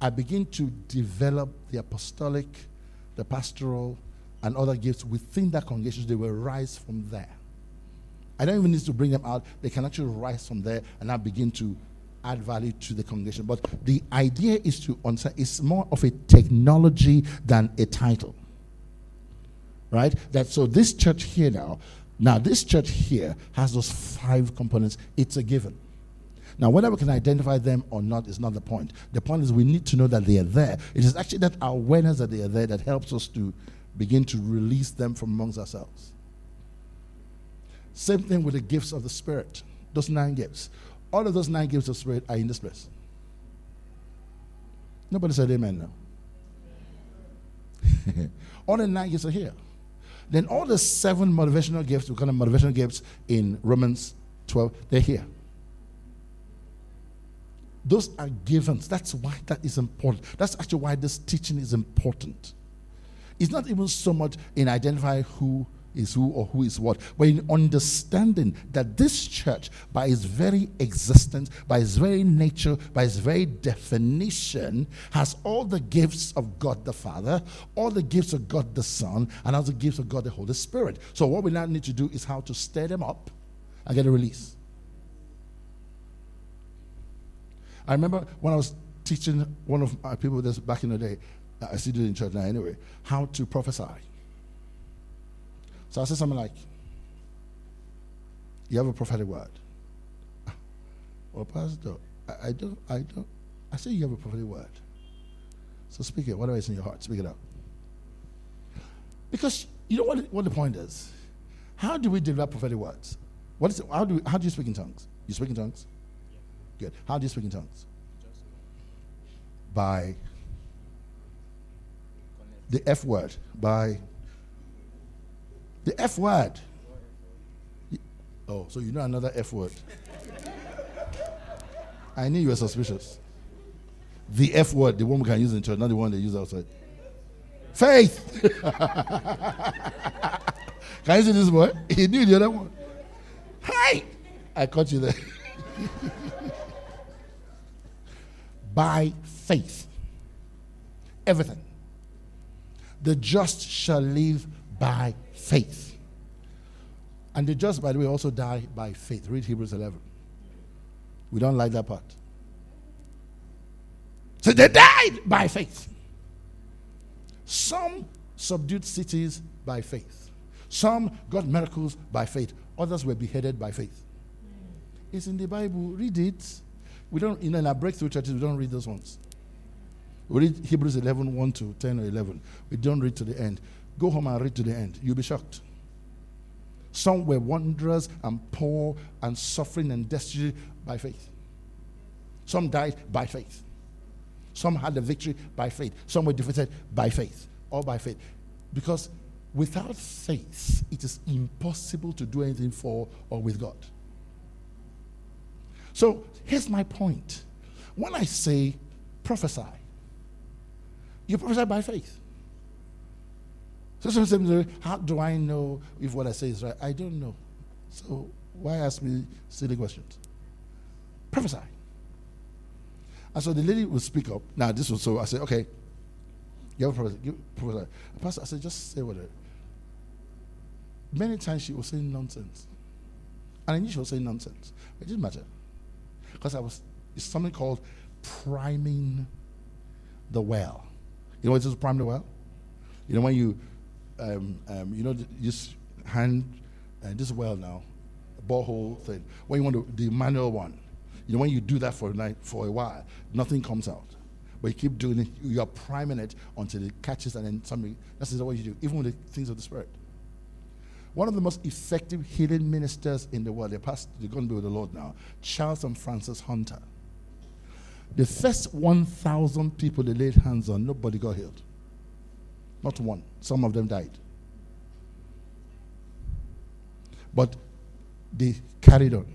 I begin to develop the apostolic, the pastoral, and other gifts within that congregation. They will rise from there. I don't even need to bring them out. They can actually rise from there and I begin to add value to the congregation. But the idea is to answer, it's more of a technology than a title. Right? That so this church here now, now this church here has those five components. It's a given. Now, whether we can identify them or not is not the point. The point is we need to know that they are there. It is actually that awareness that they are there that helps us to begin to release them from amongst ourselves. Same thing with the gifts of the Spirit, those nine gifts. All of those nine gifts of Spirit are in this place. Nobody said amen now. all the nine gifts are here. Then all the seven motivational gifts, we call them motivational gifts in Romans 12, they're here. Those are givens. That's why that is important. That's actually why this teaching is important. It's not even so much in identifying who is who or who is what, but in understanding that this church, by its very existence, by its very nature, by its very definition, has all the gifts of God the Father, all the gifts of God the Son, and all the gifts of God the Holy Spirit. So, what we now need to do is how to stir them up and get a release. I remember when I was teaching one of my people this back in the day, I still do it in church now anyway, how to prophesy. So I said something like, You have a prophetic word. Well, Pastor, I, I don't, I don't. I say you have a prophetic word. So speak it. Whatever is in your heart, speak it out. Because you know what, what the point is? How do we develop prophetic words? What is it? How do, we, how do you speak in tongues? You speak in tongues? Yeah. Good. How do you speak in tongues? By the F word. By the F word. Oh, so you know another F word. I knew you were suspicious. The F word, the one we can use in church, not the one they use outside. Faith. can you see this boy? He knew the other one. Hi. I caught you there. By faith. Everything. The just shall live by faith. And the just, by the way, also die by faith. Read Hebrews 11. We don't like that part. So they died by faith. Some subdued cities by faith. Some got miracles by faith. Others were beheaded by faith. It's in the Bible. Read it. We don't, in our breakthrough churches, we don't read those ones. We read Hebrews 11, 1 to 10 or 11. We don't read to the end. Go home and read to the end. You'll be shocked. Some were wanderers and poor and suffering and destitute by faith. Some died by faith. Some had the victory by faith. Some were defeated by faith. All by faith. Because without faith, it is impossible to do anything for or with God. So here's my point. When I say prophesy, you prophesy by faith. So how do I know if what I say is right? I don't know. So why ask me silly questions? Prophesy. And so the lady would speak up. Now this was so I said, okay, you have a prophesy. Prophesy. Pastor, I said, just say what it. Many times she was saying nonsense. And I knew she was saying nonsense. It didn't matter. Because I was it's something called priming the well. You know what is prime the well? You know when you um, um, you know, just hand uh, this well now, borehole thing. When you want to, the manual one, you know, when you do that for a night, for a while, nothing comes out. But you keep doing it, you are priming it until it catches, and then something. That's what you do, even with the things of the spirit. One of the most effective healing ministers in the world, they're, past, they're going to be with the Lord now, Charles and Frances Hunter. The first 1,000 people they laid hands on, nobody got healed. Not one. Some of them died. But they carried on.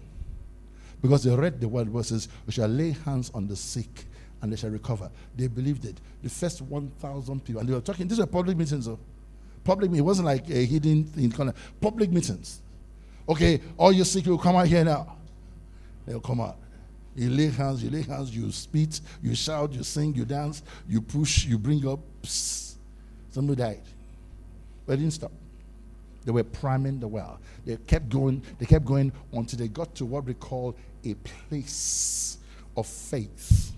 Because they read the word verses, we shall lay hands on the sick and they shall recover. They believed it. The first 1,000 people, and they were talking, these were public meetings, though. Public meetings. It wasn't like a hidden thing, of public meetings. Okay, all your sick will come out here now. They'll come out. You lay hands, you lay hands, you spit, you shout, you sing, you dance, you push, you bring up. Psst. Somebody died. But it didn't stop. They were priming the well. They kept going, they kept going until they got to what we call a place of faith.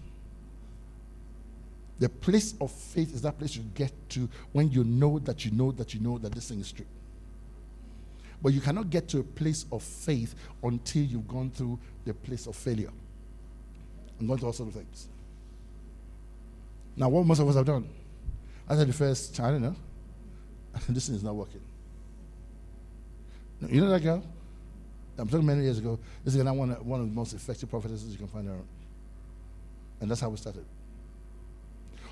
The place of faith is that place you get to when you know that you know that you know that this thing is true. But you cannot get to a place of faith until you've gone through the place of failure and gone through all sorts of things. Now, what most of us have done I said the first, I don't know. this thing is not working. You know that girl? I'm talking many years ago. This is one, one of the most effective prophetesses you can find around. And that's how we started.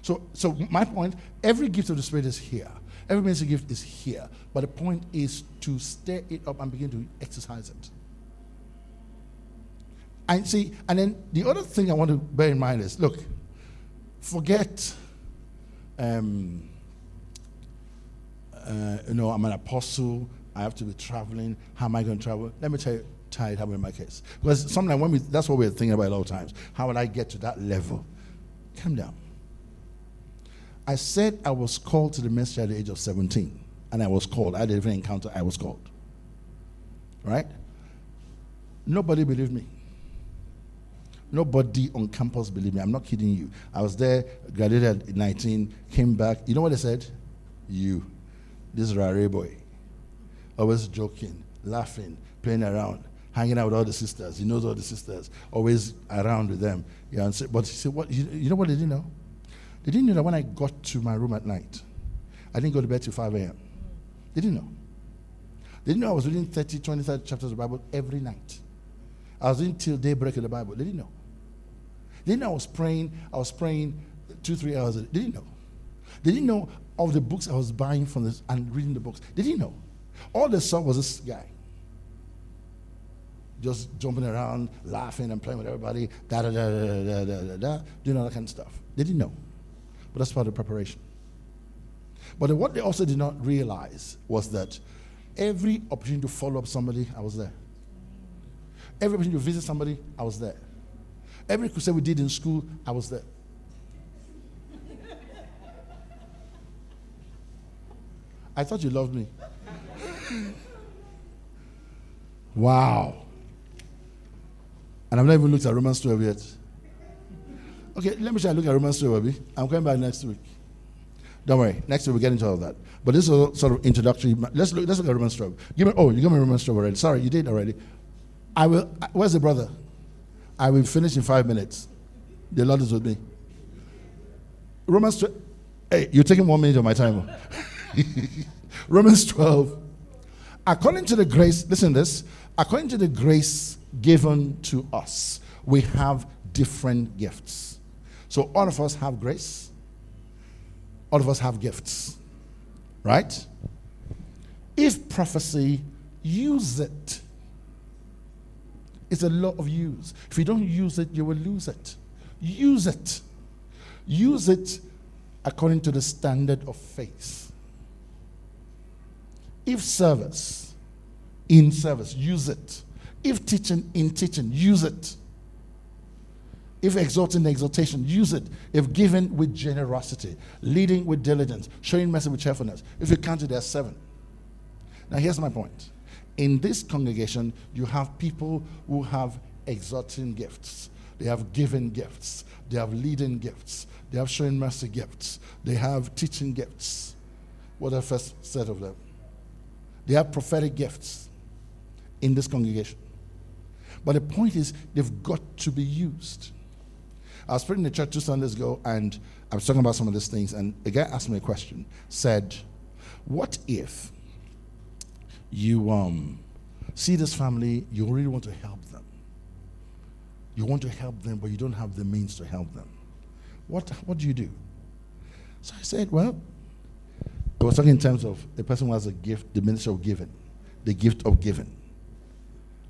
So, so my point, every gift of the Spirit is here. Every ministry gift is here. But the point is to stir it up and begin to exercise it. And see, and then the other thing I want to bear in mind is look, forget, um, uh, you know, I'm an apostle, I have to be traveling. How am I going to travel? Let me tell you, tell you how in my case. Because sometimes when we, that's what we're thinking about a lot of times. How would I get to that level? Calm down. I said I was called to the ministry at the age of 17, and I was called. I didn't even encounter, I was called. Right? Nobody believed me. Nobody on campus believed me. I'm not kidding you. I was there, graduated at 19, came back. You know what they said? You. This rare boy. Always joking, laughing, playing around, hanging out with all the sisters. He knows all the sisters, always around with them. Yeah, and say, but he said, what, you, you know what they didn't know? They didn't know that when I got to my room at night, I didn't go to bed till 5 a.m. They didn't know. They didn't know I was reading 30, 20, 30 chapters of the Bible every night. I was reading till daybreak in the Bible. They didn't know. Didn't I was praying. I was praying two, three hours. They didn't know. Didn't know of the books I was buying from this and reading the books. Didn't know. All they saw was this guy just jumping around, laughing and playing with everybody, da da da da da da da, da doing all that kind of stuff. They didn't know. But that's part of the preparation. But what they also did not realize was that every opportunity to follow up somebody, I was there. Every opportunity to visit somebody, I was there. Every crusade we did in school, I was there. I thought you loved me. wow. And I've not even looked at Romans 12 yet. Okay, let me try to look at Romans 12, baby. I'm coming back next week. Don't worry. Next week we'll get into all that. But this is sort of introductory. Let's look, let's look at Romans 12. Give me, oh, you gave me Romans 12 already. Sorry, you did already. I will, where's the brother? I will finish in five minutes. The Lord is with me. Romans 12. Hey, you're taking one minute of my time. Romans 12. According to the grace, listen to this. According to the grace given to us, we have different gifts. So all of us have grace. All of us have gifts. Right? If prophecy, use it. It's a law of use. If you don't use it, you will lose it. Use it. Use it according to the standard of faith. If service, in service, use it. If teaching, in teaching, use it. If exhorting, exhortation, use it. If giving with generosity, leading with diligence, showing mercy with cheerfulness. If you count it, there's seven. Now, here's my point in this congregation, you have people who have exalting gifts. They have giving gifts. They have leading gifts. They have showing mercy gifts. They have teaching gifts. What the first set of them? They have prophetic gifts in this congregation. But the point is, they've got to be used. I was praying in the church two Sundays ago, and I was talking about some of these things, and a guy asked me a question. Said, "What if you um, see this family, you really want to help them. You want to help them, but you don't have the means to help them. What, what do you do? So I said, well, I was talking in terms of the person who has a gift, the ministry of giving, the gift of giving.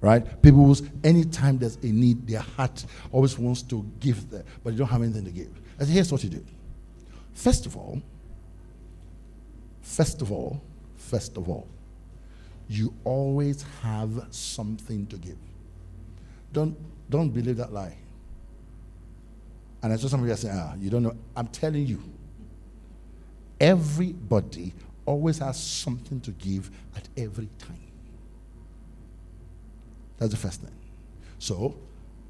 Right? People who's anytime there's a need, their heart always wants to give there, but they don't have anything to give. I said, here's what you do. First of all, first of all, first of all, you always have something to give. Don't, don't believe that lie. And I saw some somebody saying, ah, you don't know. I'm telling you, everybody always has something to give at every time. That's the first thing. So,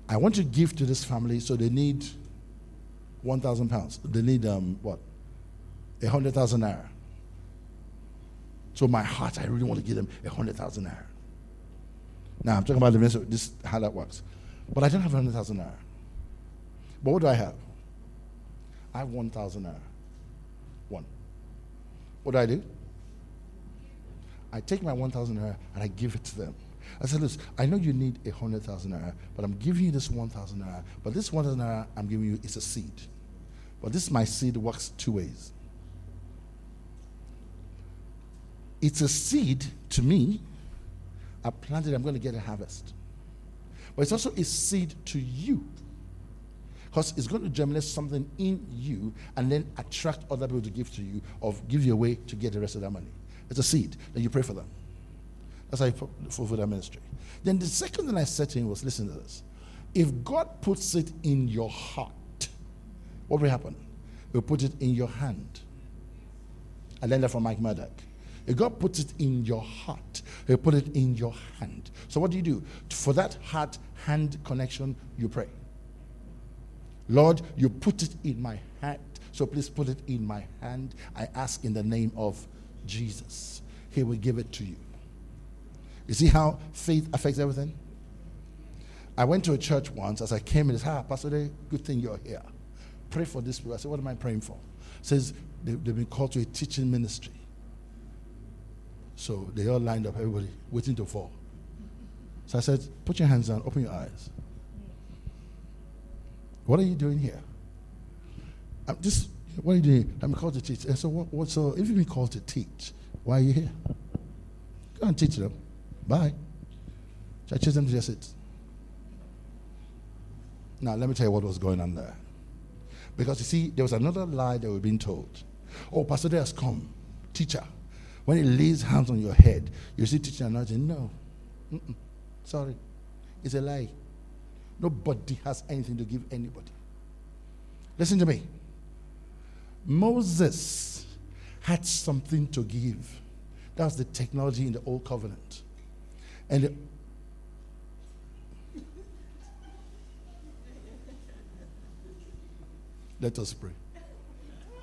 I want to give to this family, so they need 1,000 pounds. They need, um, what? 100,000 naira. So my heart, I really want to give them a hundred thousand naira. Now I'm talking about the ministry, this how that works. But I don't have a hundred thousand naira. But what do I have? I have one thousand naira. One. What do I do? I take my one thousand naira and I give it to them. I said, listen, I know you need a hundred thousand naira, but I'm giving you this one thousand naira. But this one thousand naira I'm giving you is a seed. But this my seed works two ways. It's a seed to me. I planted, I'm going to get a harvest. but it's also a seed to you. Because it's going to germinate something in you and then attract other people to give to you or give you a way to get the rest of that money. It's a seed. Then you pray for them. That's how you fulfill that ministry. Then the second thing I said to him was listen to this. If God puts it in your heart, what will happen? He'll put it in your hand. I learned that from Mike Murdock. God puts it in your heart, He'll put it in your hand. So what do you do? For that heart hand connection, you pray. Lord, you put it in my hand. So please put it in my hand. I ask in the name of Jesus. He will give it to you. You see how faith affects everything? I went to a church once as I came in. Said, ah, Pastor, Day, good thing you're here. Pray for this people. I said, What am I praying for? says they, they've been called to a teaching ministry. So they all lined up, everybody waiting to fall. So I said, Put your hands down, open your eyes. What are you doing here? I'm just, what are you doing? I'm called to teach. And so, what, what, so if you've been called to teach, why are you here? Go and teach them. Bye. So I chose them to just sit. Now, let me tell you what was going on there. Because you see, there was another lie that we've been told. Oh, Pastor has come. Teacher. When he lays hands on your head, you see teaching anointing. No. Mm-mm. Sorry. It's a lie. Nobody has anything to give anybody. Listen to me. Moses had something to give. That was the technology in the old covenant. And the Let us pray.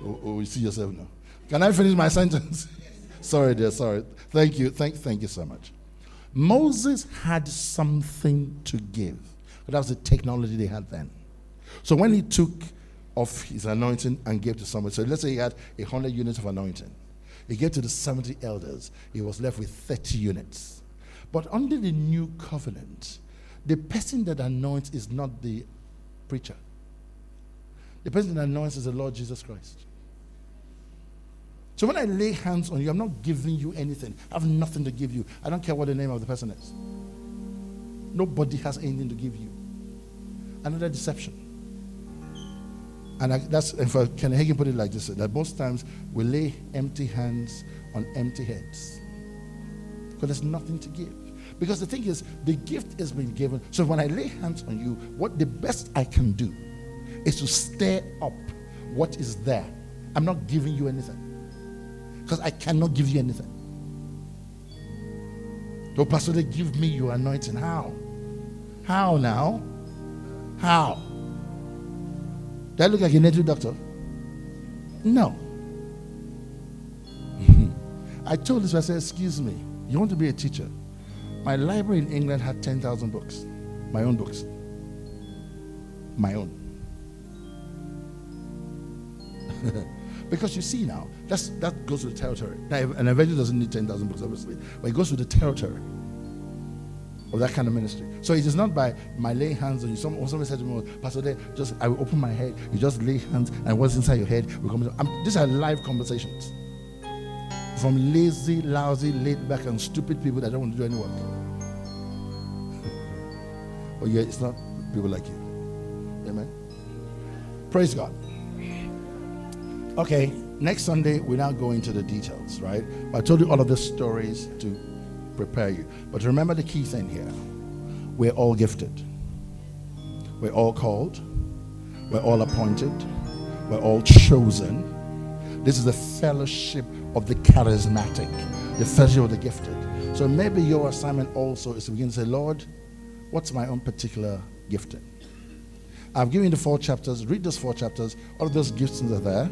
Oh, oh, you see yourself now. Can I finish my sentence? sorry, dear, sorry. Thank you. Thank, thank you so much. Moses had something to give. But That was the technology they had then. So when he took off his anointing and gave to somebody, so let's say he had a 100 units of anointing. He gave to the 70 elders. He was left with 30 units. But under the new covenant, the person that anoints is not the preacher. The person that anoints is the Lord Jesus Christ. So when I lay hands on you, I'm not giving you anything. I have nothing to give you. I don't care what the name of the person is. Nobody has anything to give you. Another deception. And I, that's, in fact, Ken Hagin put it like this that most times we lay empty hands on empty heads because there's nothing to give. Because the thing is, the gift has been given. So when I lay hands on you, what the best I can do is to stir up what is there. I'm not giving you anything because I cannot give you anything. So, Pastor, they give me your anointing. How? How now? How? Do I look like a native doctor? No. I told this, I said, Excuse me, you want to be a teacher? My library in England had 10,000 books, my own books. My own. because you see now, that's, that goes with the territory. Now, an evangelist doesn't need 10,000 books, obviously, but it goes with the territory of that kind of ministry. So it is not by my laying hands on you. Some, somebody said to me, Pastor, just I will open my head, you just lay hands, and what's inside your head will come. I'm, these are live conversations from lazy, lousy, laid back, and stupid people that don't want to do any work. but yeah, it's not people like you. Amen. Praise God. Okay, next Sunday we now go into the details, right? I told you all of the stories to prepare you. But remember the key thing here we're all gifted, we're all called, we're all appointed, we're all chosen. This is the fellowship of the charismatic, the fellowship of the gifted. So maybe your assignment also is to begin to say, Lord, what's my own particular gifting? I've given you the four chapters. Read those four chapters. All of those gifts are there.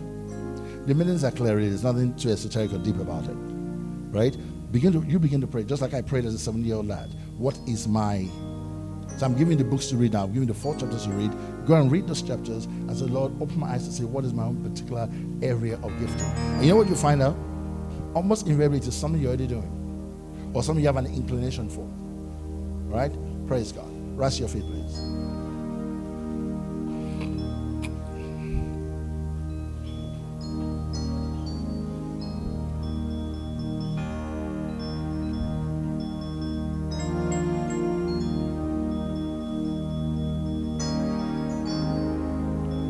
The meanings are clear. There's nothing too esoteric or deep about it. Right? Begin to you begin to pray, just like I prayed as a seven-year-old lad. What is my so I'm giving the books to read now. I'm giving the four chapters to read. Go and read those chapters and say, Lord, open my eyes to see what is my own particular area of gifting. And you know what you find out? Almost invariably, it is something you're already doing or something you have an inclination for. Right? Praise God. Rise your feet, please.